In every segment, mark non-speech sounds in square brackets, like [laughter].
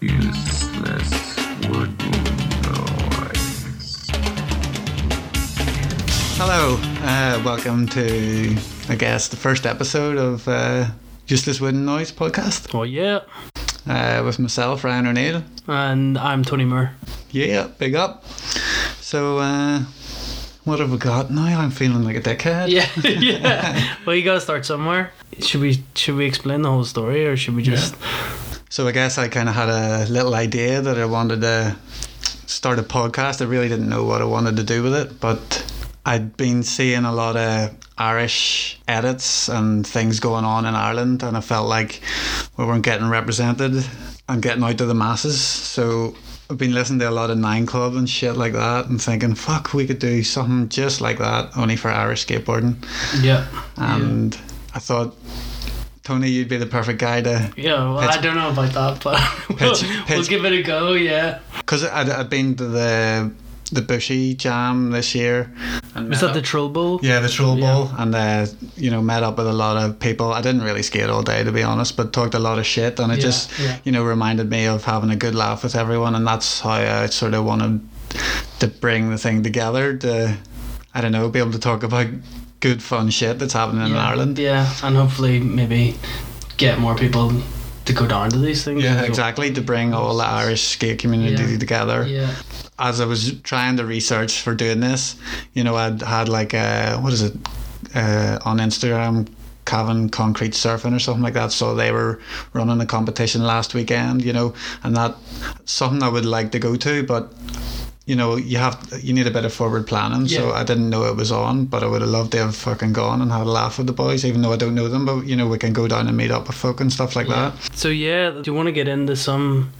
Useless wooden noise. Hello, uh, welcome to, I guess, the first episode of uh, Useless Wooden Noise podcast Oh yeah, uh, with myself, Ryan O'Neile. and I'm Tony Moore. Yeah, big up. So, uh, what have we got now? I'm feeling like a dickhead. Yeah, [laughs] yeah. [laughs] Well, you gotta start somewhere. Should we should we explain the whole story, or should we just? So, I guess I kind of had a little idea that I wanted to start a podcast. I really didn't know what I wanted to do with it, but I'd been seeing a lot of Irish edits and things going on in Ireland, and I felt like we weren't getting represented and getting out to the masses. So I've been listening to a lot of Nine Club and shit like that, and thinking, fuck, we could do something just like that, only for Irish skateboarding. Yeah. And I thought, Tony, you'd be the perfect guy to Yeah. Well, Pitch- I don't know about that, but [laughs] we'll, Pitch- we'll give it a go. Yeah. Because I'd, I'd been to the the Bushy Jam this year. And Was met that the Troll Bowl? yeah the Troll Yeah. Bowl? And uh, you know met up with a lot of people. I didn't really skate all day to be honest, but talked a lot of shit, and it Yeah, just yeah. you know reminded me of having a good laugh with everyone, and that's how I sort of wanted to bring the thing together. To I don't know, be able to talk about good fun shit that's happening in. Ireland. Yeah, and hopefully maybe get more people to go down to these things. Yeah, exactly. To bring all the Irish skate community Yeah. together. Yeah. as I was trying to research for doing this, you know, I'd had like a, what is it, uh, on Instagram, Cavan Concrete Surfing or something like that. So they were running a competition last weekend, you know, and that something I would like to go to, but you know, you have you need a bit of forward planning. So Yeah. I didn't know it was on, but I would have loved to have fucking gone and had a laugh with the boys, even though I don't know them. But you know, we can go down and meet up with folk and stuff like Yeah. that. So yeah, do you want to get into some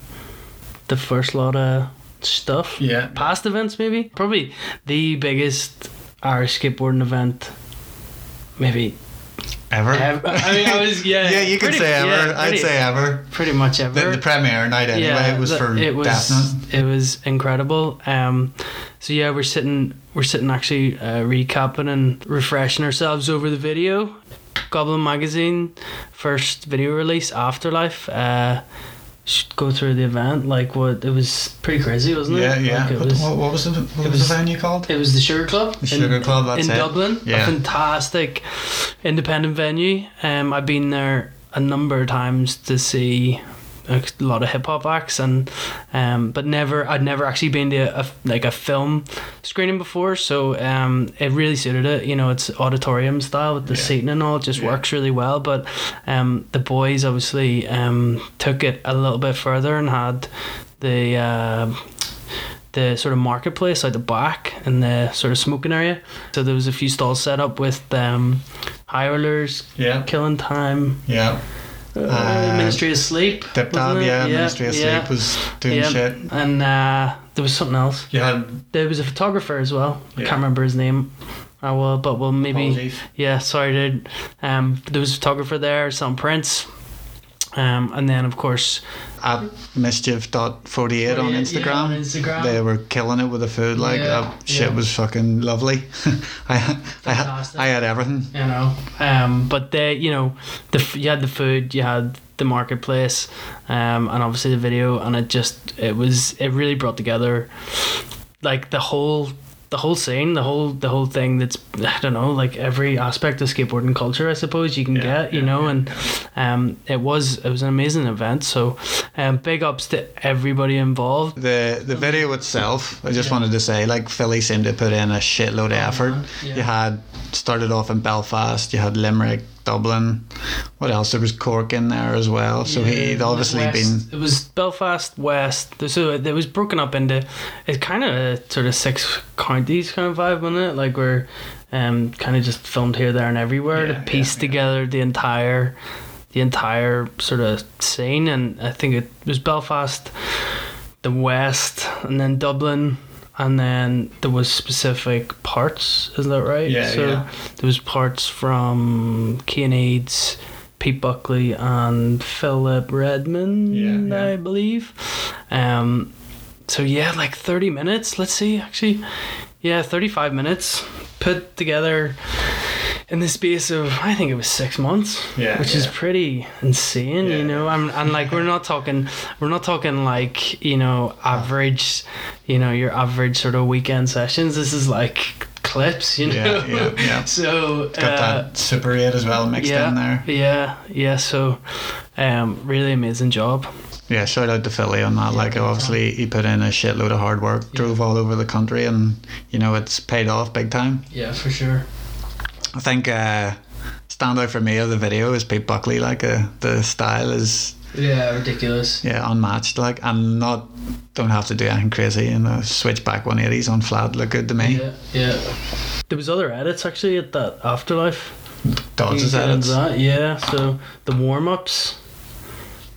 the first lot of stuff? Yeah. Past events, maybe. Probably the biggest Irish skateboarding event, maybe Ever. ever. [laughs] I mean, I was yeah. yeah, you could pretty- say ever. yeah, I'd pretty- say ever. pretty much ever. The, the premiere night anyway It was the- for it was definite. it was incredible. Um, so yeah, we're sitting we're sitting actually uh, recapping and refreshing ourselves over the video. Goblin magazine first video release Afterlife. Uh, should go through the event like what it was pretty crazy, wasn't it? Yeah, yeah. Like, it what, was, what, what was the what was, the venue called? it was the Sugar Club. The Sugar Club, that's in it. Dublin. Yeah. A fantastic independent venue. Um, I've been there a number of times to see a lot of hip hop acts, and um, but never I'd never actually been to a, like a film screening before, so um, it really suited it. You know, it's auditorium style with the Yeah. seating and all. It just Yeah. works really well. But um, the boys obviously um, took it a little bit further and had the. Uh, the sort of marketplace out the back in the sort of smoking area. So there was a few stalls set up with um, high rollers, Yeah, killing time, yeah. Uh, Uh, Ministry of Sleep. Dip wasn't it? yeah, Ministry of yeah. Sleep was doing Yeah. shit. And uh, there was something else. Yeah. There was a photographer as well. I can't remember his name. I will, but we'll maybe. apologies. Yeah, sorry, dude. Um, there was a photographer there, some prints. Um, and then of course at mischief.48 on Instagram. yeah, on Instagram. They were killing it with the food. Like Yeah, that shit yeah. was fucking lovely. I, [laughs] I. I had everything. you know. Um, but they, you know, the you had the food, you had the marketplace, um, and obviously the video, and it just it was it really brought together like the whole the whole scene, the whole the whole thing. That's I don't know, like every aspect of skateboarding culture, I suppose you can Yeah, get, you yeah, know, yeah, and um, it was it was an amazing event. So, um, big ups to everybody involved. The the video itself, I just wanted to say, like Philly seemed to put in a shitload of effort. You had started off in Belfast, you had Limerick, Dublin. What else? There was Cork in there as well. So he'd obviously West- been It was Belfast West. So it was broken up into. It's kind of a sort of six counties kind of vibe, wasn't it? Like we're um kind of just filmed here, there, and everywhere Yeah, to piece yeah, yeah. together the entire, the entire sort of scene. And I think it was Belfast, the West, and then Dublin. And then there was specific parts, isn't that right? Yeah, so yeah. there was parts from Eads, Pete Buckley and Philip Redmond, Yeah, yeah. I believe. Um, so yeah, like thirty minutes. Let's see, actually, yeah, thirty-five minutes put together. In the space of I think it was six months. Yeah, which is pretty insane, Yeah. you know. And and like we're not talking, we're not talking like you know average, you know your average sort of weekend sessions. This is like clips, you know. Yeah, yeah, yeah. [laughs] So Got uh, that Super 8 as well mixed yeah, in there. yeah, yeah. So, um, really amazing job. Yeah, shout out to Philly on that. like, big obviously, he put in a shitload of hard work, drove all over the country, and, you know, it's paid off big time. Yeah, for sure. I think uh, standout for me of the video is Pete Buckley. Like, uh, the style is, Yeah, ridiculous. yeah, unmatched. Like, and not, don't have to do anything crazy. And the switch back 180s on flat look good to me. Yeah, yeah. There was other edits actually at that afterlife. Dodds's edits. That, yeah. So the warm ups.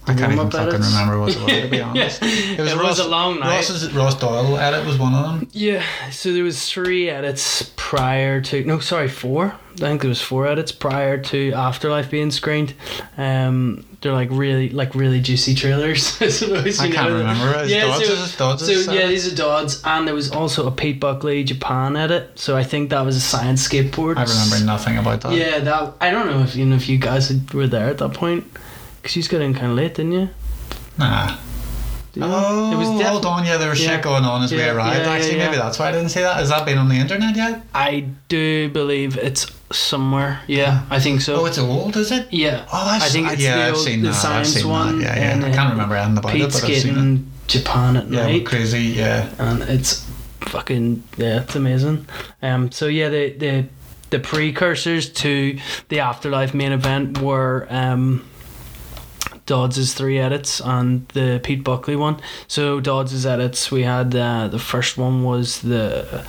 I can't even warm-up fucking edits. remember what it was, to be [laughs] honest. It was a long night. Ross's, Ross Doyle edit was one of them. Yeah, so there was three edits prior to no, sorry, four. I think there was four edits prior to Afterlife being screened. Um, they're like really, like really juicy trailers. [laughs] I suppose. I you can't know. remember. Is Yeah, Dodds, so, is Dodds so is, yeah, these are Dodds, and there was also a Pete Buckley Japan edit. So I think that was a science skateboard. I remember nothing about that. Yeah, that I don't know if you know if you guys were there at that point, because you got in kind of late, didn't you? Nah. Did you? Oh, it was def- hold on. Yeah, there was Yeah. shit going on as we Yeah, arrived. yeah, yeah, Actually, maybe that's why I didn't see that. Has that been on the internet yet? I do believe it's somewhere. Yeah, I think so. Oh, it's old, is it? Yeah. Oh, I've, I think it's yeah, the, I've seen the that. science I've seen one. That. Yeah, yeah. and I can't remember anything about Pete it, but I've seen it. skating Japan at Yeah, night, crazy. Yeah. and it's fucking yeah, it's amazing. Um, so yeah, the the the precursors to the afterlife main event were um. Dodds' three edits and the Pete Buckley one. So Dodds' edits, we had uh, the first one was the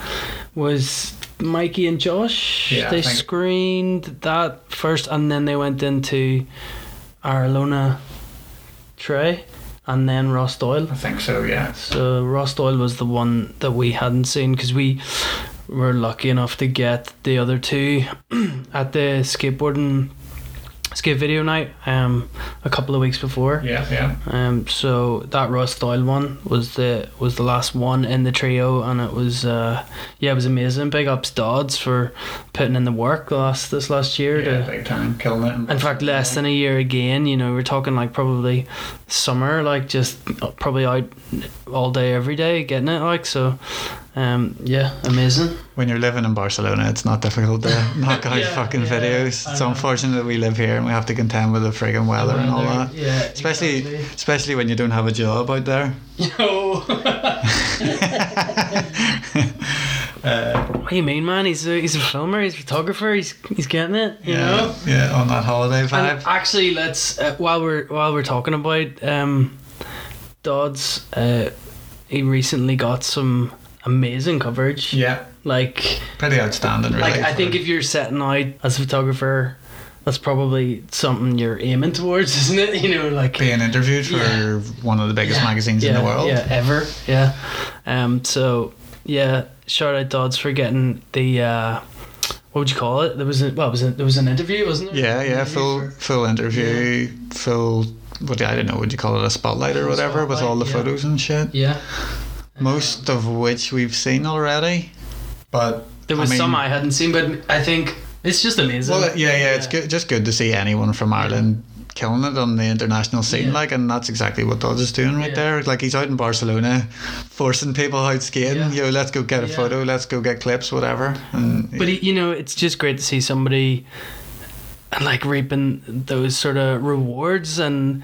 was Mikey and Josh. Yeah, they screened that first, and then they went into Arlona Trey, and then Ross Doyle. I think so. Yeah. So Ross Doyle was the one that we hadn't seen because we were lucky enough to get the other two [clears throat] at the skateboarding skate video night um a couple of weeks before. Yeah. Yeah. Um, so that Ross Doyle one was the was the last one in the trio, and it was uh, yeah, it was amazing. Big ups Dodds for putting in the work last this last year. Yeah. to, Big time. Killing it. in fact, less than a year again. You know, we're talking like probably summer, like just probably out all day, every day, getting it. Like so, um, yeah, amazing. When you're living in Barcelona, it's not difficult to [laughs] knock out Yeah, fucking yeah, videos. I It's know. unfortunate that we live here and we have to contend with the friggin' weather and all that. Yeah, Especially, exactly. especially when you don't have a job out there. [laughs] Yo. [laughs] Uh, what do you mean, man? He's a he's a filmer. He's a photographer. He's he's getting it. You know. yeah, yeah, on that holiday vibe. And actually, let's uh, while we're while we're talking about um, Dodds, uh, he recently got some amazing coverage. yeah, Like, pretty outstanding, really. like I think if you're setting out as a photographer, that's probably something you're aiming towards, [laughs] isn't it? You know, like being interviewed for Yeah. one of the biggest Yeah, magazines in the world. Yeah, ever. Yeah. Um. So yeah, shout out Dodds for getting the uh, what would you call it? There was a, well, it was a, there was an interview, wasn't there? Yeah, yeah, full for- full interview, full. What I don't know. Would you call it a spotlight or whatever with all the yeah. photos and shit? Yeah. Most of which we've seen already, but There was I mean, some I hadn't seen, but I think it's just amazing. Well, yeah, yeah, it's good, just good to see anyone from Ireland killing it on the international scene, Yeah. like, and that's exactly what Dodds is doing right Yeah. there. Like, he's out in Barcelona, forcing people out skiing. Yeah. Yo, let's go get a Yeah. photo, let's go get clips, whatever. And But he, you know, it's just great to see somebody and like reaping those sort of rewards, and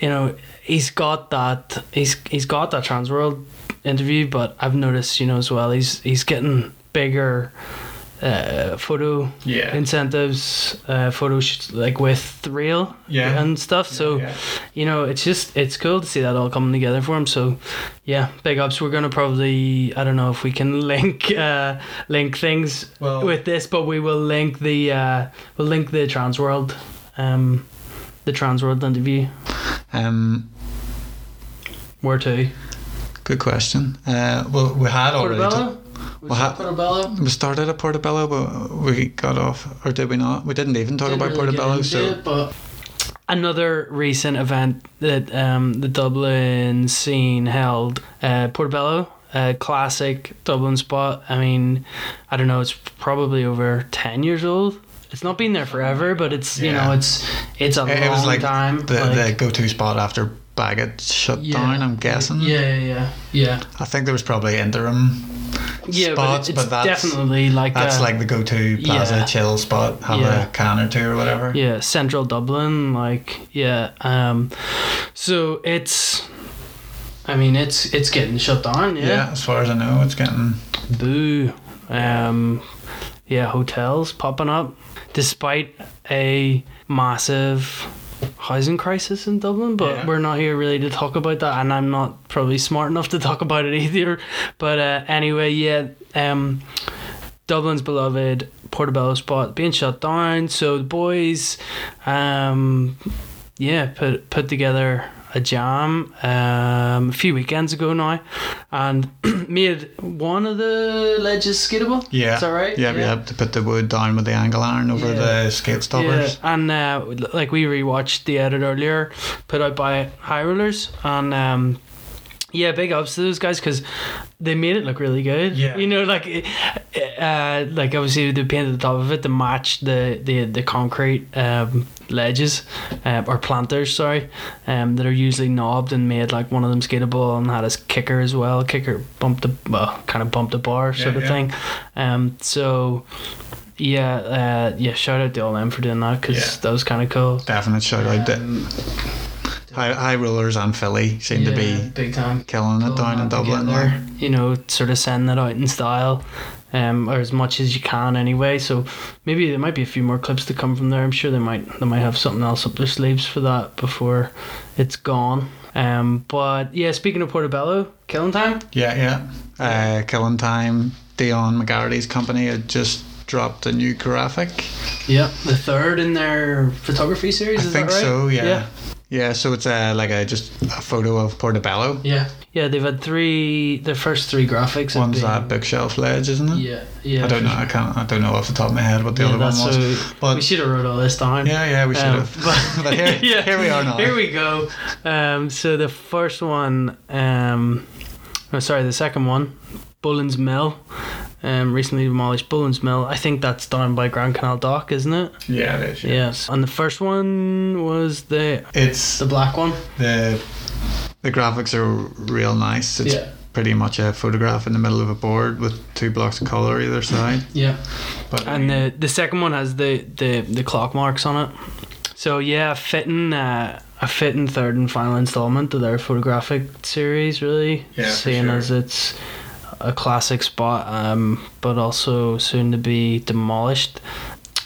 you know, he's got that. He's he's got that Trans World interview, but I've noticed, you know, as well, he's he's getting bigger. Uh, photo Yeah. incentives, uh, photo shoots like with real Yeah. and stuff. So yeah. you know, it's just it's cool to see that all coming together for him. So, yeah, big ups. We're gonna probably I don't know if we can [laughs] link uh, link things Well- with this, but we will link the uh, we'll link the Trans World, um, the Trans World interview. um, Where to? good question. Uh, well, we had already. Portobello. Well, ha- Portobello. we started at Portobello, but we got off, or did we not? We didn't even talk Didn't about really get Portobello, into so it, but another recent event that um, the Dublin scene held, uh, Portobello, a classic Dublin spot. I mean, I don't know, it's probably over ten years old. it's not been there forever, but it's you know it's it's a It, long it was like time. the, like- the go-to spot after Baggot shut Yeah. down. I'm guessing. Yeah, yeah, yeah, yeah. I think there was probably interim Yeah, spots, but but, it's that's definitely like that's a- like the go-to plaza Yeah. chill spot. Have Yeah. a can or two or whatever. yeah central dublin like yeah um so it's i mean it's it's getting shut down Yeah, yeah, as far as I know, it's getting boo um yeah hotels popping up despite a massive housing crisis in dublin but Yeah. we're not here really to talk about that and i'm not probably smart enough to talk about it [laughs] either but uh, anyway yeah um Dublin's beloved Portobello spot being shut down. So the boys, um, yeah, put put together a jam um, a few weekends ago now, and [clears throat] made one of the ledges skateable. yeah. is that right? Yeah, yeah. To put the wood down with the angle iron over Yeah. the skate stoppers. Yeah, and uh, like we rewatched the edit earlier, put out by High Rollers, and um, yeah, big ups to those guys because they made it look really good. Yeah. you know, like uh, like obviously they painted the top of it to match the the the concrete um, ledges uh, or planters, sorry, um, that are usually knobbed and made like one of them skateable and had a kicker as well. Kicker bumped the well, kind of bumped the bar sort Yeah, of yeah. thing. Um, so. Yeah, uh, yeah. Shout out to all them for doing that because Yeah. that was kind of cool. Definite shout out. to Um, high, high rollers and Philly seem to be big time. killing it down in Dublin. together, there. You know, sort of sending that out in style, um, or as much as you can anyway. So maybe there might be a few more clips to come from there. I'm sure they might they might have something else up their sleeves for that before it's gone. Um, but yeah, speaking of Portobello, Killing Time. Yeah, yeah. Uh, Killing Time, Dion McGarry's company had just dropped a new graphic. Yeah, the third in their photography series. I is think that right? so, yeah. yeah. Yeah, so it's uh, like a just a photo of Portobello. Yeah, yeah, they've had three. Their first three graphics. One's been- that bookshelf ledge, isn't it? Yeah, yeah. I don't know. for I can't. I don't know off the top of my head what the Yeah, other one was. so- But we should have wrote all this down. yeah, yeah, we should Um, have. [laughs] but here, [laughs] yeah, here we are now. Here we go. Um, so the first one, um, oh, sorry, the second one, Boland's Mill, um, recently demolished Boland's Mill. I think that's down by Grand Canal Dock, isn't it? yeah, it is. Yeah. Yes. And the first one was the It's the black one. the the graphics are real nice. It's Yeah. pretty much a photograph in the middle of a board with two blocks of color either side. [laughs] Yeah. But And the the second one has the the the clock marks on it. So yeah, a fitting uh, a fitting third and final installment of their photographic series, really. Yeah, Seeing sure. as it's a classic spot, um, but also soon to be demolished.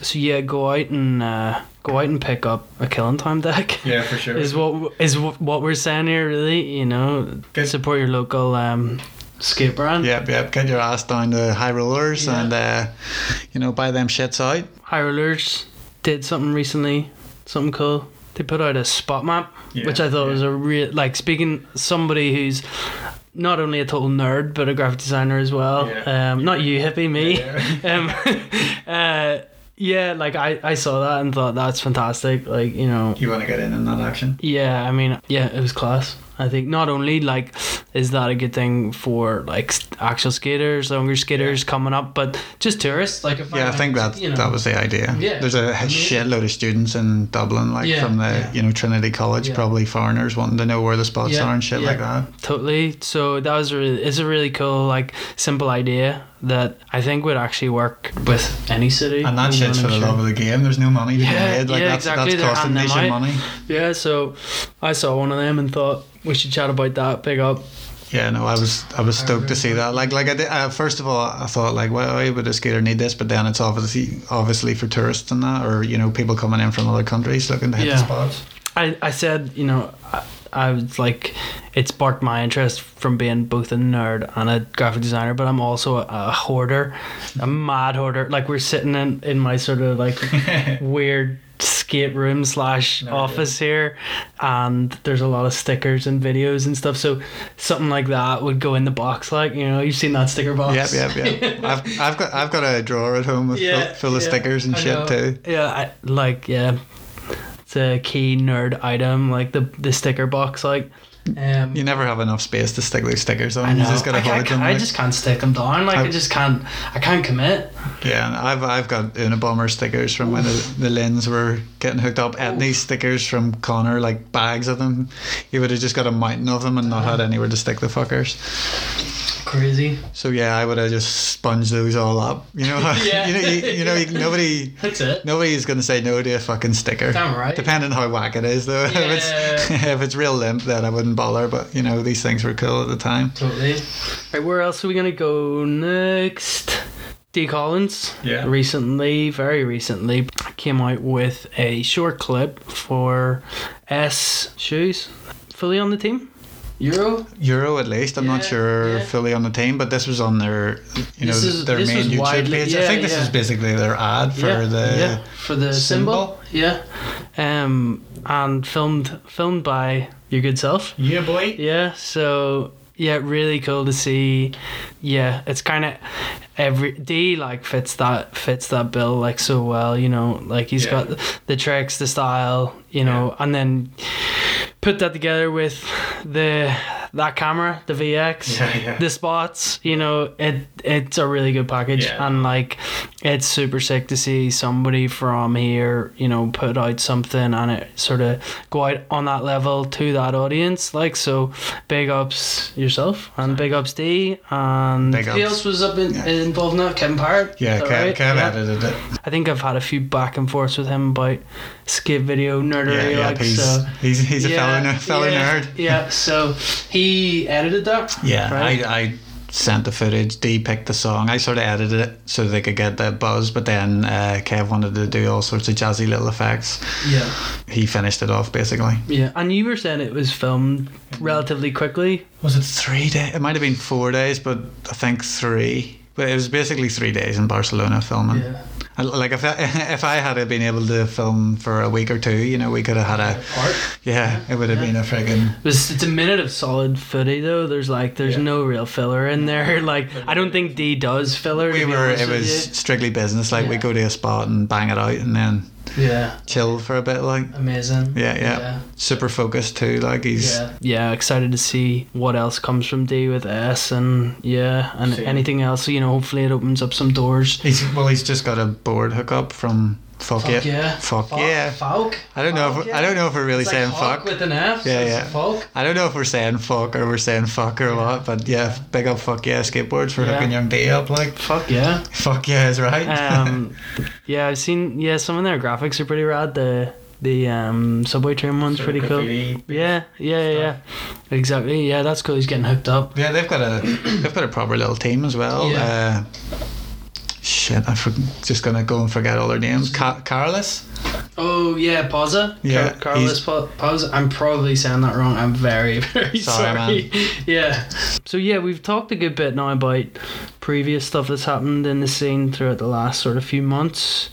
So yeah, go out and uh, go out and pick up a killing time deck. [laughs] yeah, for sure. Is what is wh- what we're saying here, really. You know, Good. support your local um, skate brand. Yep, yep. Get your ass down to high rollers Yeah. and uh, you know buy them shits out. High Rollers did something recently, something cool. They put out a spot map, Yeah, which I thought yeah. was a real like speaking somebody who's not only a total nerd but a graphic designer as well. Yeah. Um, not you, hippie, me. Yeah. [laughs] um, [laughs] uh, yeah, like I, I saw that and thought that's fantastic. Like you know, You want to get in on that action? yeah, I mean, yeah, it was class. I think not only like is that a good thing for like actual skaters, younger skaters coming up, but just tourists. Like if Yeah, I think that you know, that was the idea. Yeah. There's a Amazing. shitload of students in Dublin, like Yeah, from the yeah. you know Trinity College, Yeah. probably foreigners wanting to know where the spots Yeah, are and shit yeah. like that. Totally. So that was really, it's a really cool, like, simple idea that I think would actually work with any city. And that shit's for the I'm love of the game. There's no money to Yeah, be made. Like yeah, that's exactly. that's costing nation money. Yeah, so I saw one of them and thought we should chat about that. Big up. Yeah, no, I was I was stoked to see that. Like like I did, uh, first of all, I thought like, why, why would a skater need this? But then it's obviously obviously for tourists and that, or you know, people coming in from other countries looking to hit Yeah. the spots. I, I said, you know, I, I was like, it sparked my interest from being both a nerd and a graphic designer, but I'm also a, a hoarder, a mad hoarder. Like, we're sitting in, in my sort of like [laughs] weird skate room slash oh, No, office here, and there's a lot of stickers and videos and stuff. So, something like that would go in the box, like, you know, you've seen that sticker box. Yep, yep, yep. [laughs] I've I've got I've got a drawer at home with Yeah, full, full of stickers and I shit know. too. Yeah, I, like yeah. it's a key nerd item, like the the sticker box, like. Um, You never have enough space to stick those stickers on. I know. You just gotta I, them. I like- just can't stick them down. Like I, I- just can't. I can't commit. Yeah, I've I've got Unabomber stickers from when the, the lens were getting hooked up. Etnies stickers from Connor, like bags of them. You would have just got a mountain of them and not had anywhere to stick the fuckers. Crazy. So yeah, I would have just sponged those all up. You know, Yeah. [laughs] [laughs] you know, you, you know, you, nobody. That's it. Nobody's gonna say no to a fucking sticker. Damn right. Depending how whack it is, though. [laughs] If it's if it's real limp, then I wouldn't bother. But you know, these things were cool at the time. Totally. Right, where else are we gonna go next? Dee Collins Yeah. recently, very recently, came out with a short clip for eS shoes, fully on the team. Euro. Euro at least. I'm not sure yeah. fully on the team, but this was on their, you know, is- their main YouTube widely- page. I think this yeah. is basically their ad for yeah, the. yeah, for the symbol. symbol. Yeah. Um, and filmed filmed by your good self. Yeah, boy. Yeah, so yeah, really cool to see. Yeah, it's kind of every Dee like fits that fits that bill like so well. You know, like he's Yeah. got the tricks, the style. You know, and then put that together with the that camera, the VX, [laughs] Yeah, yeah. the spots. You know, it it's a really good package, Yeah. and like it's super sick to see somebody from here, you know, put out something and it sort of go out on that level to that audience. Like so, big ups yourself and big ups Dee and Big who else was up in, Yeah. involved in that? Kevin Parrott. Yeah, Is that Kev, right? Kev Yeah. edited it. I think I've had a few back and forths with him about skit video nerdery. Yeah, yeah. like he's, so. he's he's a fellow fellow yeah, nerd. Yeah, so he edited that. Yeah, right? I, I sent the footage. Dee picked the song. I sort of edited it so they could get that buzz, but then uh, Kev wanted to do all sorts of jazzy little effects. yeah, He finished it off basically. yeah. And you were saying it was filmed relatively quickly. Was it three days? It might have been four days, but I think three. But it was basically three days in Barcelona filming. Yeah. And, Like if I, [laughs] if I had been able to film for a week or two, you know, we could have had a Part. yeah, it would have been a friggin' It was, it's a minute of solid footy though. There's like there's Yeah. no real filler in there. [laughs] Like I don't think Dee does filler. we were it was strictly business. Like we go to a spot and bang it out, and then you. Yeah, chill for a bit. Like amazing. yeah, yeah, super focused too. Like he's Yeah. yeah, excited to see what else comes from Dee with eS and yeah, and Same. anything else. You know, hopefully it opens up some doors. he's well, he's just got a board hookup from fuck, Fuck yeah, yeah. fuck Fuck, yeah. Falk. I don't know if Falk, I don't know if we're really It's saying like Hawk fuck. with an F. Yeah, so yeah. Falk. I don't know if we're saying fuck or we're saying fuck or what, but yeah, big up fuck yeah skateboards for Yeah. hooking young Dee up. Like Fuck yeah. fuck yeah is right. Um, [laughs] yeah, I've seen. Yeah, some of their graphics are pretty rad. The the um, subway train one's pretty cool. Yeah, yeah, yeah, yeah. Exactly. Yeah, that's cool. He's getting hooked up. Yeah, they've got a they've got a proper little team as well. Yeah. Uh, shit, I'm for, just gonna go and forget all their names. Ca- Carlos. Oh yeah, Pausa. Yeah, Car- Carlos Pausa. I'm probably saying that wrong. I'm very [laughs] very Sorry, sorry. [laughs] Yeah. So yeah, we've talked a good bit now about previous stuff that's happened in the scene throughout the last sort of few months.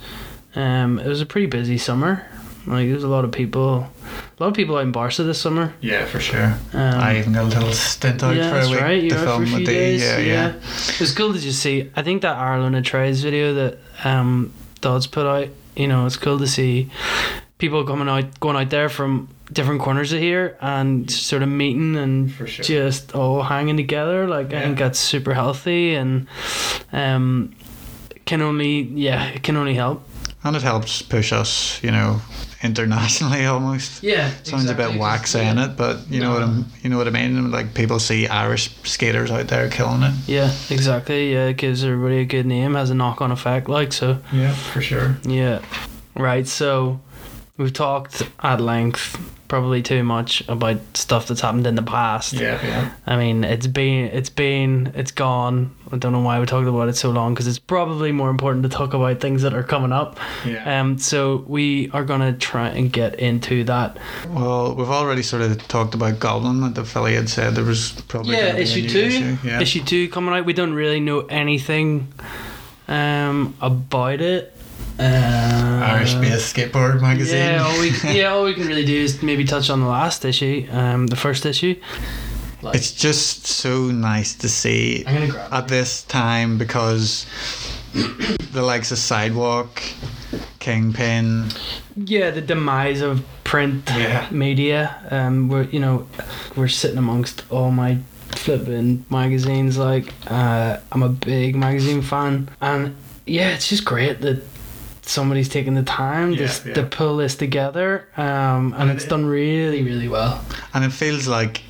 Um, it was a pretty busy summer. Like there's a lot of people, a lot of people out in Barca this summer. Yeah, for sure. Um, I even got a little stint out yeah, for a week right. You to were out for film a days. yeah, yeah. It was cool to just see. I think that Arlona Trays video that um, Dodds put out. You know, it's cool to see people coming out, going out there from different corners of here and sort of meeting and sure. just all hanging together. Like I think that's super healthy and um, can only yeah, it can only help. And it helps push us, you know, internationally [laughs] almost. Yeah, Sounds a bit whack saying it, but you know what I'm you know what I mean? Like people see Irish skaters out there killing it. Yeah, exactly. Yeah, it gives everybody a good name, has a knock on effect. Like so. Yeah, for sure. Yeah. Right. So we've talked at length, probably too much about stuff that's happened in the past. Yeah, yeah. I mean, it's been, it's been, it's gone. I don't know why we talked about it so long because it's probably more important to talk about things that are coming up. Yeah. Um. So we are gonna try and get into that. Well, we've already sort of talked about Goblin that the Philly had said there was probably yeah, gonna a issue new two. Issue. Yeah. Issue two coming out. We don't really know anything, um, about it. Uh, Irish based skateboard magazine. Yeah, all we [laughs] yeah all we can really do is maybe touch on the last issue, um, the first issue. It's just so nice to see at this time because [coughs] the likes of Sidewalk, Kingpin. yeah, the demise of print Yeah. media. Um, we're you know, we're sitting amongst all my flipping magazines. Like, uh, I'm a big magazine fan, and yeah, it's just great that somebody's taking the time Yeah, just yeah. to pull this together. Um, and And it's it- done really, really well. And it feels like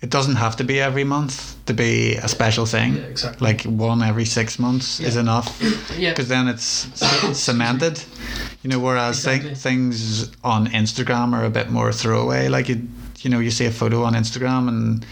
it doesn't have to be every month to be a special thing. Yeah, exactly. Like one every six months is enough [coughs] Yeah. because then it's [coughs] cemented. You know, whereas Exactly. things on Instagram are a bit more throwaway. Like you, you know, you see a photo on Instagram and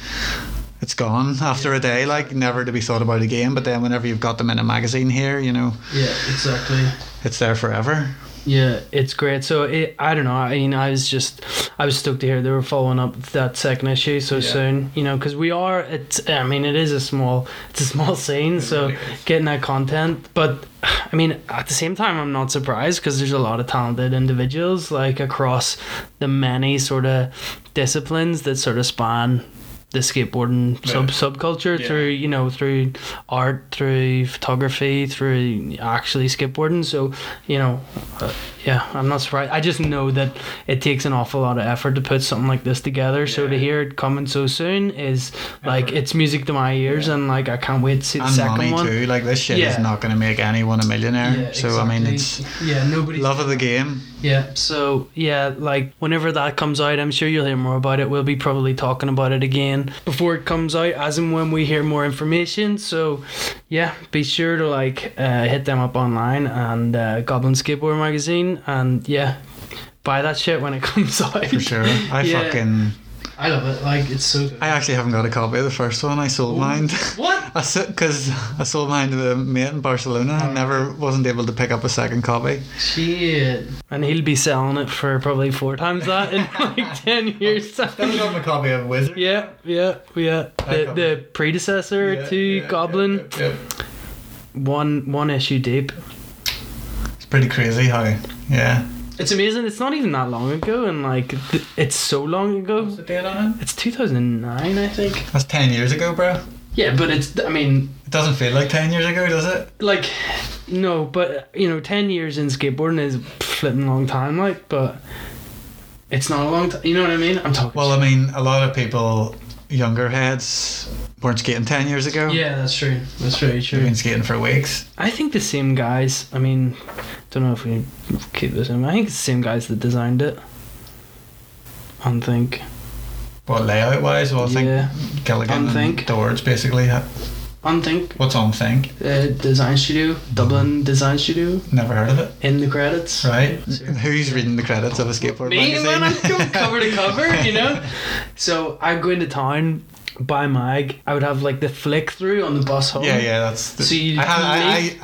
it's gone after a day, like never to be thought about again. But then whenever you've got them in a magazine here, you know, Yeah, exactly. it's there forever. Yeah, it's great. So it, I don't know. I mean, I was just, I was stoked to hear they were following up that second issue so Yeah. soon. You know, because we are. It's. I mean, it is a small. It's a small scene. So really getting that content, but I mean, at the same time, I'm not surprised because there's a lot of talented individuals like across the many sort of disciplines that sort of span the skateboarding sub subculture Yeah. through you know through art through photography through actually skateboarding so you know uh, yeah i'm not surprised i just know that it takes an awful lot of effort to put something like this together so to hear it coming so soon is like Effort. it's music to my ears Yeah. and like i can't wait to see the And second money one too. Like this shit Yeah. is not going to make anyone a millionaire. Yeah, so I mean, it's yeah nobody love of the game. yeah so yeah like whenever that comes out i'm sure you'll hear more about it we'll be probably talking about it again before it comes out as and when we hear more information so yeah be sure to like uh, hit them up online and uh, goblin skateboard magazine and yeah buy that shit when it [laughs] comes out For sure. I Yeah. fucking. I love it like it's so good I actually haven't got a copy of the first one. I sold oh, mine. what [laughs] I because I sold mine to a mate in Barcelona. I never wasn't able to pick up a second copy. shit and he'll be selling it for probably four times that in [laughs] like 10 years time got a copy of Wizard. Yeah, yeah, yeah. The, the predecessor to Goblin, one one issue deep. It's pretty crazy how. Yeah. It's amazing. It's not even that long ago, and like th- it's so long ago. the date on it? It's two thousand nine, I think. That's ten years ago, bro. Yeah, but it's. I mean, It doesn't feel like ten years ago, does it? like, no, but you know, ten years in skateboarding is a flipping long time. Like, but it's not a long time. You know what I mean? I'm talking. Well, I mean, a lot of people, younger heads, weren't skating ten years ago. yeah, that's true. That's very They've true. been skating for weeks. I think the same guys. I mean, don't know if we keep this in. I think it's the same guys that designed it. I think. What layout wise? Well, I think Yeah. Gilligan Unthink. and Dodds basically. Ha- Unthink. What's on Think? Uh, design studio, Dublin Design Studio, Never heard of it. in the credits. Right? [laughs] Who's reading the credits of a skateboard Me, magazine? man, I'm going cover to cover, you know. [laughs] So I go into town, buy mag. I would have like the flick through on the bus home. Yeah, yeah, that's. The, So you I, had, I,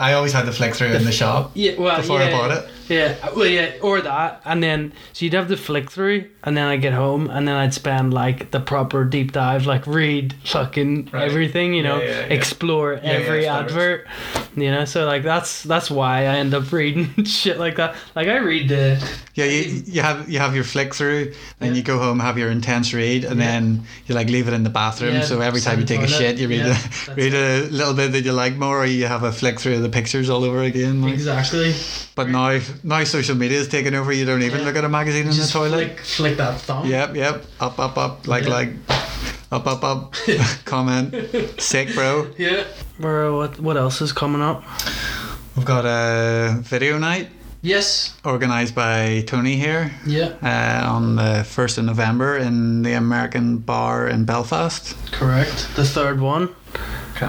I, I always had the flick through in the shop Yeah, well, before yeah, I bought it. Yeah, well, yeah, or that, and then so you'd have the flick through, and then I get home, and then I'd spend like the proper deep dive, like read fucking Right. everything, you know, Yeah, yeah, yeah. explore yeah, every stories. advert, you know. So like that's that's why I end up [laughs] reading shit like that. Like I read the Yeah, you, you have you have your flick through, then Yeah. you go home, have your intense read, and Yeah. then you like leave it in the bathroom. Yeah, so every time you take in a shit, you read toilet. a, Yeah, [laughs] read a little bit that you like more, or you have a flick through the pictures all over again. Like. exactly. But now now social media is taking over. You don't even Yeah. look at a magazine in the toilet. flick, flick that thumb. Yep, yep. Up, up, up. Like, Yeah. like. Up, up, up. [laughs] Comment. Sick, bro. Yeah. Bro, what what else is coming up? We've got a video night Yes. organised by Tony here Yeah. uh, on the 1st of November in the American Bar in Belfast. Correct. The third one.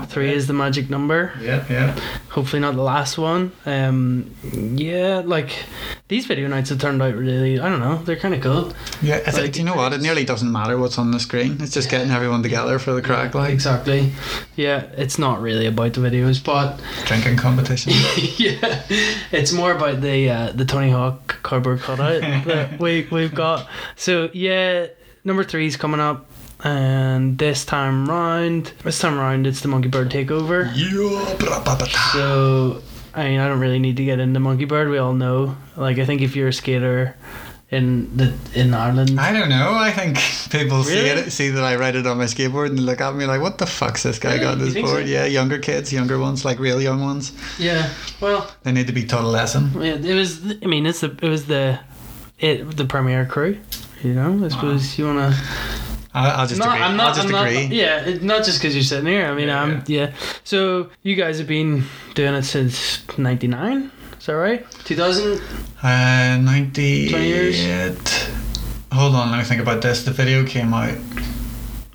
Three is the magic number. Yeah, yeah. Hopefully not the last one. Um, yeah, like these video nights have turned out really. I don't know. They're kind of cool. Yeah, I think, Like- do you know what? It nearly doesn't matter what's on the screen. It's just getting everyone together for the crack, like Exactly. Yeah, it's not really about the videos, but drinking competition. [laughs] yeah, it's more about the uh, the Tony Hawk cardboard cutout that [laughs] we we've got. So yeah, number three's coming up, and this time round, this time round, it's the Monkey Bird takeover. yeah, bra, ba, ba, da. So I mean, I don't really need to get into Monkey Bird. We all know. Like, I think if you're a skater in the in Ireland? I don't know. I think people see it, see that I ride it on my skateboard and look at me like, "What the fuck's this guy Really? got on his think so? board?" Yeah, younger kids, younger ones, like real young ones. yeah. Well, They need to be taught a lesson. yeah, it was. I mean, it's the it was the it the premiere crew. You know, I suppose you wanna. I'll just No, agree. I'm not. I'll just I'm not- yeah, not just because you're sitting here. I mean, Yeah, I'm yeah. So you guys have been doing it since '99. Is that right? 2000. Uh, 98. 20 years? Hold on, let me think about this. The video came out.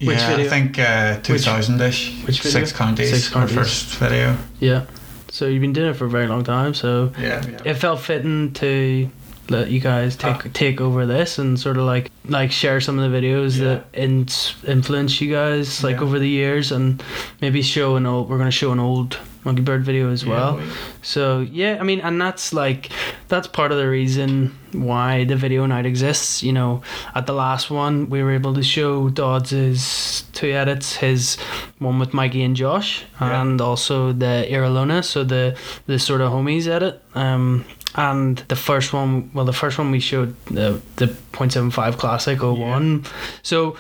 Yeah, Which video? I think uh, 2000 ish. which video? Six counties. Six our counties. first video. Yeah. So you've been doing it for a very long time. So Yeah. yeah. it felt fitting to let you guys take Ah. take over this and sort of like like share some of the videos Yeah. that in, influence you guys like Yeah. over the years and maybe show an old we're gonna show an old monkey bird video as well so yeah i mean and that's like that's part of the reason why the video night exists you know at the last one we were able to show dodds's two edits his one with mikey and josh Yeah. and also the iralona so the the sort of homies edit um and the first one well the first one we showed the the 0.75 classic 01 so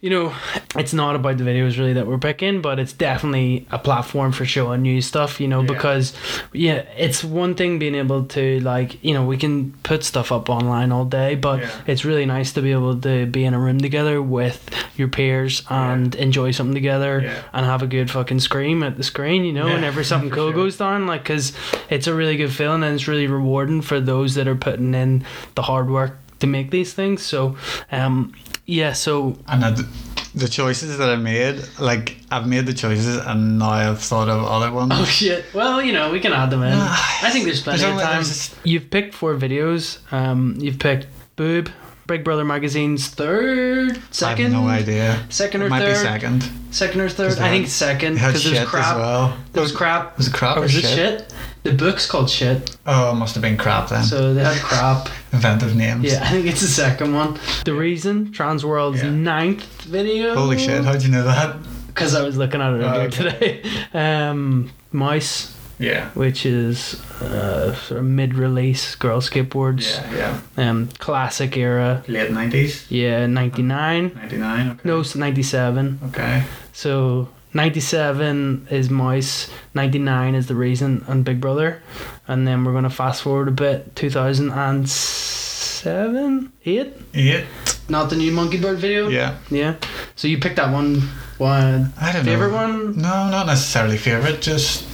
you know it's not about the videos really that we're picking but it's definitely a platform for showing new stuff you know Yeah. because yeah it's one thing being able to like you know we can put stuff up online all day but Yeah. it's really nice to be able to be in a room together with your peers and enjoy something together Yeah. and have a good fucking scream at the screen you know Yeah, whenever something [laughs] cool sure. goes down like because it's a really good feeling and it's really rewarding for those that are putting in the hard work to make these things so um yeah so And the choices that I made, like I've made the choices, and now I've thought of other ones. Oh shit! Well, you know we can add them in. Ah, I think there's plenty there's of time. there's- You've picked four videos. Um, you've picked Boob, Big Brother Magazine's third, second, I have no idea. second It or might third, be second. second or third. I think second because shit there's crap. as well. There was crap. Was it crap Or or, was it shit? The book's called shit. Oh, it must have been crap then. So they had crap. [laughs] Inventive names. Yeah, I think it's the second one. The reason Trans World's Yeah. ninth video. Holy shit! How'd you know that? Because I was looking at it Oh, earlier okay. today. [laughs] Um, Mouse, Yeah. which is uh, sort of mid-release girl skateboards. Yeah, yeah. Um, classic era. Late nineties. Yeah, 99. Ninety nine. Okay. No, 97. Okay. So 97 is Mouse, 99 is The Reason and Big Brother. And then we're going to fast forward a bit, 2007? 8? Eight. Not the new Monkey Bird video? Yeah. Yeah. So you picked that one. One I don't favorite know. one? No, not necessarily favorite. Just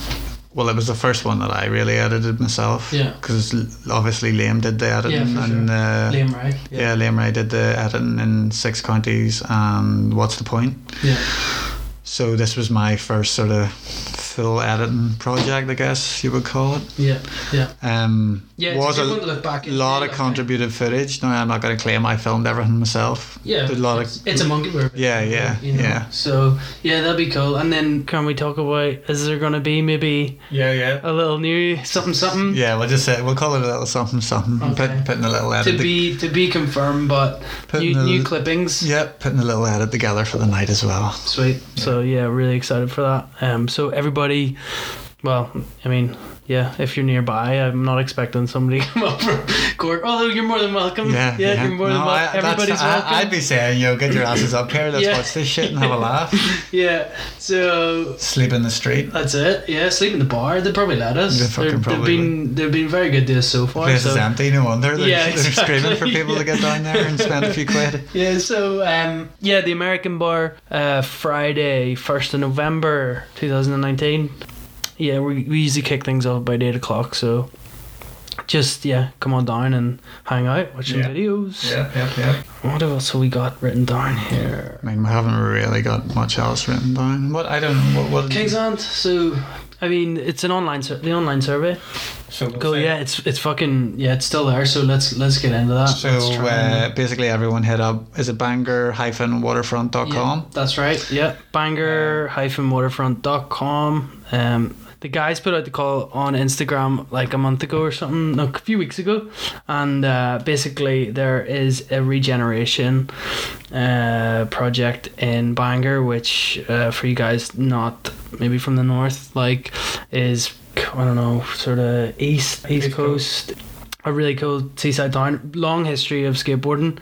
well, it was the first one that I really edited myself. Yeah. Because obviously Liam did the editing, Yeah, for and uh, Liam Ray. yeah. Liam Ray did the editing in six counties. And what's the point? Yeah. So this was my first sort of full editing project, I guess you would call it. Yeah. Yeah. Um, Yeah, was a a good one to look back lot of like- contributed footage. No, I'm not going to claim I filmed everything myself. Yeah, Did a lot it's, of it's a monkey bird. Yeah, yeah, you know? yeah. So yeah, that'd be cool. And then can we talk about? Is there gonna be maybe yeah, yeah. a little new something something Yeah, we'll just say we'll call it a little something something. Okay. Put, putting a little edit. to to- be to be confirmed? But Putting new, new clippings. Yep, putting a little edit together for the night as well. Sweet. So yeah, really excited for that. Um, so everybody, well, I mean, yeah, if you're nearby, I'm not expecting somebody [laughs] to come up from Cork. Although you're more than welcome. Yeah, yeah, you're more than welcome. Everybody's I, welcome. I'd be saying, you know, get your asses up here. Let's Yeah. watch this shit and have a [laughs] laugh. yeah. So Sleep in the street. That's it. Yeah, sleep in the bar. They'd probably let us. They fucking They're- probably they've been they've been very good to us so far. Place so is empty. No wonder they're, Yeah, they're screaming for exactly, people to get down there and spend a few [laughs] quid. yeah, so um, yeah, the American bar, uh, Friday, first of November, two thousand and nineteen. Yeah, we we usually kick things off about eight o'clock. So just yeah, come on down and hang out, watch some Yeah. videos. Yeah, yeah, yeah. What else have we got written down here? I mean, we haven't really got much else written down. What I don't know. What? what Kingsland. So. I mean, it's an online sur- the online survey. So we'll Cool. say- Yeah, it's it's fucking yeah, it's still there. So let's let's get into that. So Let's try and- uh, basically, everyone hit up. Is it banger hyphen waterfront.com Yeah, that's right. Yeah. Bangor hyphen waterfront.com. Um the guys put out the call on Instagram like a month ago or something, no, a few weeks ago, and uh, basically there is a regeneration uh, project in Bangor, which uh, for you guys not maybe from the north, like is I don't know, sort of east east coast. a really cool seaside town. Long history of skateboarding.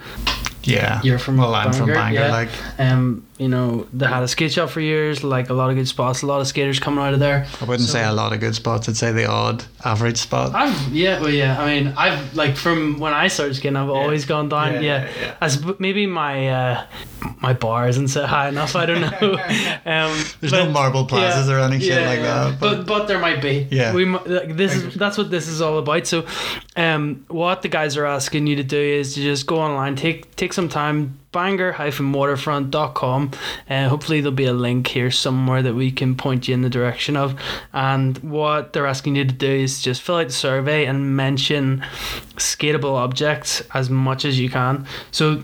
Yeah. You're from well, I'm from Bangor, Bangor. yeah. Like, Um, you know, they had a skate shop for years. Like a lot of good spots. A lot of skaters coming out of there. I wouldn't So- say a lot of good spots. I'd say the odd, average spot. I've yeah, well yeah. I mean, I've like from when I started skating, I've always gone down. Yeah, Yeah, yeah, yeah. as maybe my uh, my bar isn't set high enough. I don't know. [laughs] um, There's no marble plazas or any shit like that, But, but- but there might be. Yeah. we like, this is that's what this is all about. So, um, what the guys are asking you to do is to just go online, take take some time. Bangor-waterfront.com and uh, hopefully there'll be a link here somewhere that we can point you in the direction of. And what they're asking you to do is just fill out the survey and mention skatable objects as much as you can. So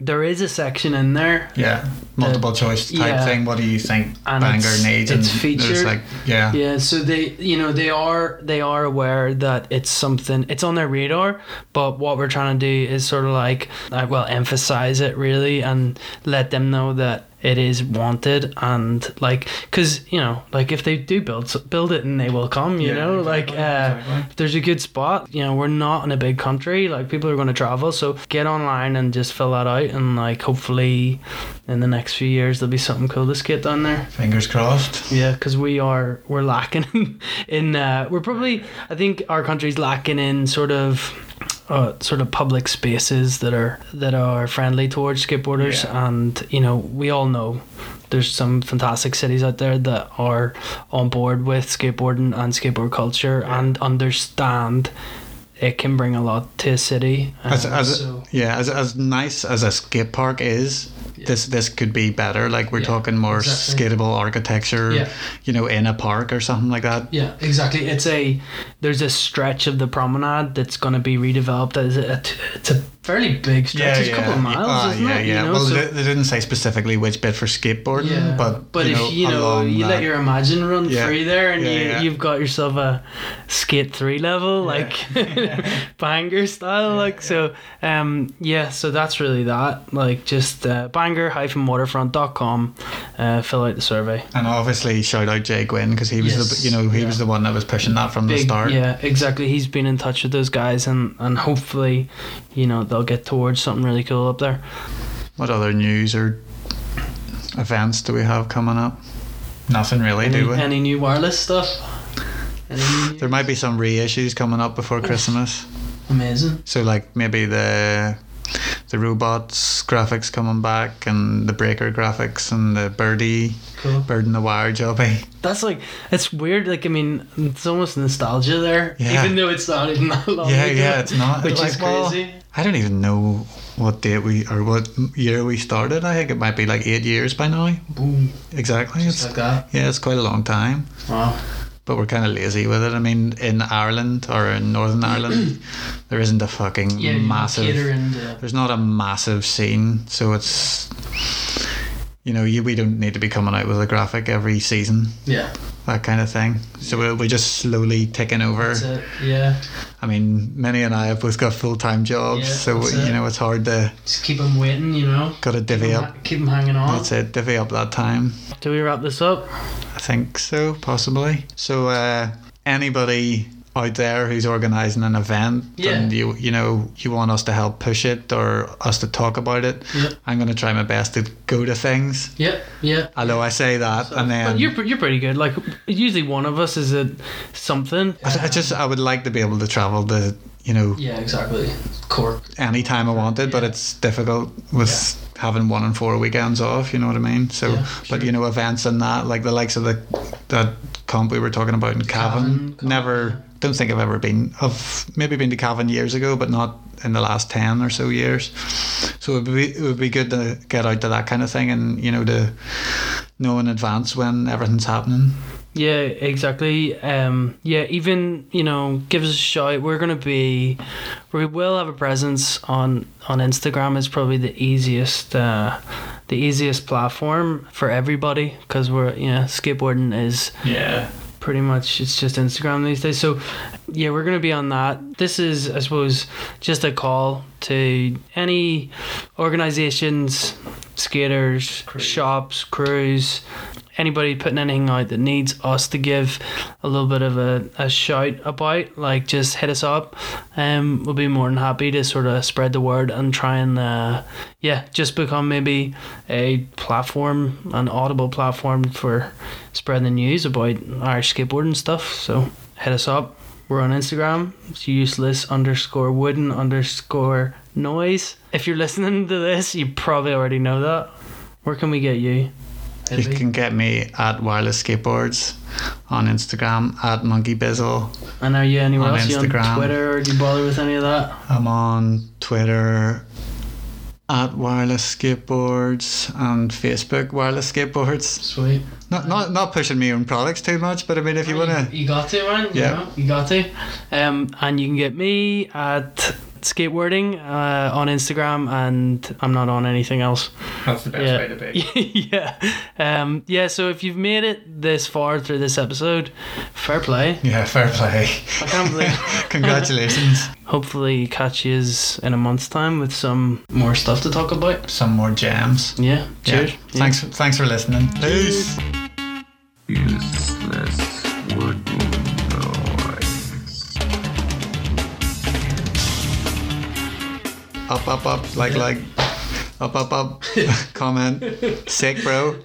there is a section in there Yeah. Multiple choice type yeah. thing. What do you think And Bangor it's- needs? it's and featured. Like, yeah. Yeah, so they, you know, they are they are aware that it's something it's on their radar, but what we're trying to do is sort of like, uh, well, emphasize it really and let them know that it is wanted and like, cause you know, like if they do build build it and they will come, you Yeah, know, like uh, exactly. there's a good spot. You know, we're not in a big country. Like people are going to travel, so get online and just fill that out, and like hopefully, in the next few years there'll be something cool to skate down there. Fingers crossed. Yeah, because we are we're lacking [laughs] in uh, we're probably I think our country's lacking in sort of uh, sort of public spaces that are that are friendly towards skateboarders, Yeah. and you know we all know there's some fantastic cities out there that are on board with skateboarding and skateboard culture and understand it can bring a lot to a city. As, Um, as, so- yeah, as, as nice as a skate park is, this this could be better. Like we're Yeah, talking more exactly. skatable architecture, Yeah. you know, in a park or something like that. Yeah, exactly. It's a there's a stretch of the promenade that's going to be redeveloped as a, it's a fairly big stretch. it's a couple of miles, Ah, isn't yeah, it? yeah. You know, well, so- they, didn't say specifically which bit for skateboarding, yeah, but but you if know, you know you that, let your imagine run Yeah. free there, and Yeah, you yeah. you've got yourself a skate three level like [laughs] [laughs] banger style, like so. Um, yeah, so that's really that. Like just uh, banger waterfront.com, uh, fill out the survey. and obviously shout out Jay Gwynn because he was Yes, the you know he was the one that was pushing that from the start. Yeah, exactly. He's been in touch with those guys, and and hopefully, you know, they'll get towards something really cool up there. What other news or events do we have coming up? Nothing really, do we? Any, any new wireless stuff? Any new- There might be some reissues coming up before Christmas. Amazing. So like maybe the the robots graphics coming back and the breaker graphics and the birdie Cool. bird in the wire jobby. Eh? That's like it's weird. Like I mean, it's almost nostalgia there, Yeah. even though it's not even that long. Yeah, ago, yeah, it's not. which like, is well, crazy. I don't even know what date we or what year we started. I think it might be like eight years by now. Boom, Exactly. just It's, like that. yeah, it's quite a long time. Wow. But we're kind of lazy with it. I mean, in Ireland or in Northern [clears throat] Ireland, there isn't a fucking Yeah, massive. into there's not a massive scene, so it's you know you we don't need to be coming out with a graphic every season, yeah. that kind of thing. So we're, we're just slowly ticking over. That's it. Yeah. I mean, Minnie and I have both got full time jobs, Yeah, so that's you it. know it's hard to Just keep them waiting. You know. got to divvy Keep 'em up. ha- Keep them hanging on. That's it, divvy up that time. Do we wrap this up? I think so, possibly. So uh, anybody out there who's organising an event Yeah. and you you know you want us to help push it or us to talk about it, Yep. I'm going to try my best to go to things. Yeah. Yeah. Although I say that, and then but you're you're pretty good. Like usually one of us is at something. I, I just I would like to be able to travel to you know Yeah, exactly. Cork. any time I wanted, but it's difficult with having one and four weekends off. You know what I mean? So, Yeah, but you know events and that, like the likes of the that comp we were talking about in Cavan, never. Don't think I've ever been. I've maybe been to Cavan years ago, but not in the last ten or so years. So it would be it would be good to get out to that kind of thing, and you know to know in advance when everything's happening. Yeah, exactly. Um, yeah, even you know, give us a shout. We're gonna be, we will have a presence on on Instagram. Is probably the easiest, uh, the easiest platform for everybody because we're you know skateboarding is Yeah. pretty much it's just Instagram these days. So yeah, we're gonna be on that. This is I suppose just a call to any organizations, skaters, shops, crews, anybody putting anything out that needs us to give a little bit of a, a shout about, like just hit us up. Um, we'll be more than happy to sort of spread the word and try and uh, yeah, just become maybe a platform, an audible platform for spreading the news about Irish skateboarding stuff. So hit us up. We're on Instagram. It's useless underscore wooden underscore noise. If you're listening to this, you probably already know that. Where can we get you? You can get me at Wireless Skateboards on Instagram, at Monkey Bizzle. And are you anywhere On else? You on Instagram. Twitter or do you bother with any of that? I'm on Twitter at Wireless Skateboards and Facebook Wireless Skateboards. Sweet. Not not not pushing me on products too much, but I mean if you wanna You got to, man. You Yeah. know, you got to. Um, and you can get me at skateboarding uh, on Instagram, and I'm not on anything else. That's the best yeah. way to be. [laughs] yeah. Um, yeah. So if you've made it this far through this episode, fair play. Yeah, fair play. I can't believe. [laughs] Congratulations. [laughs] Hopefully, catch yous in a month's time with some more stuff to talk about. Some more jams. Yeah. Cheers. Yeah. Thanks thanks for listening. Peace. Useless wooden Up up up like like up up up [laughs] comment. [laughs] Sick bro.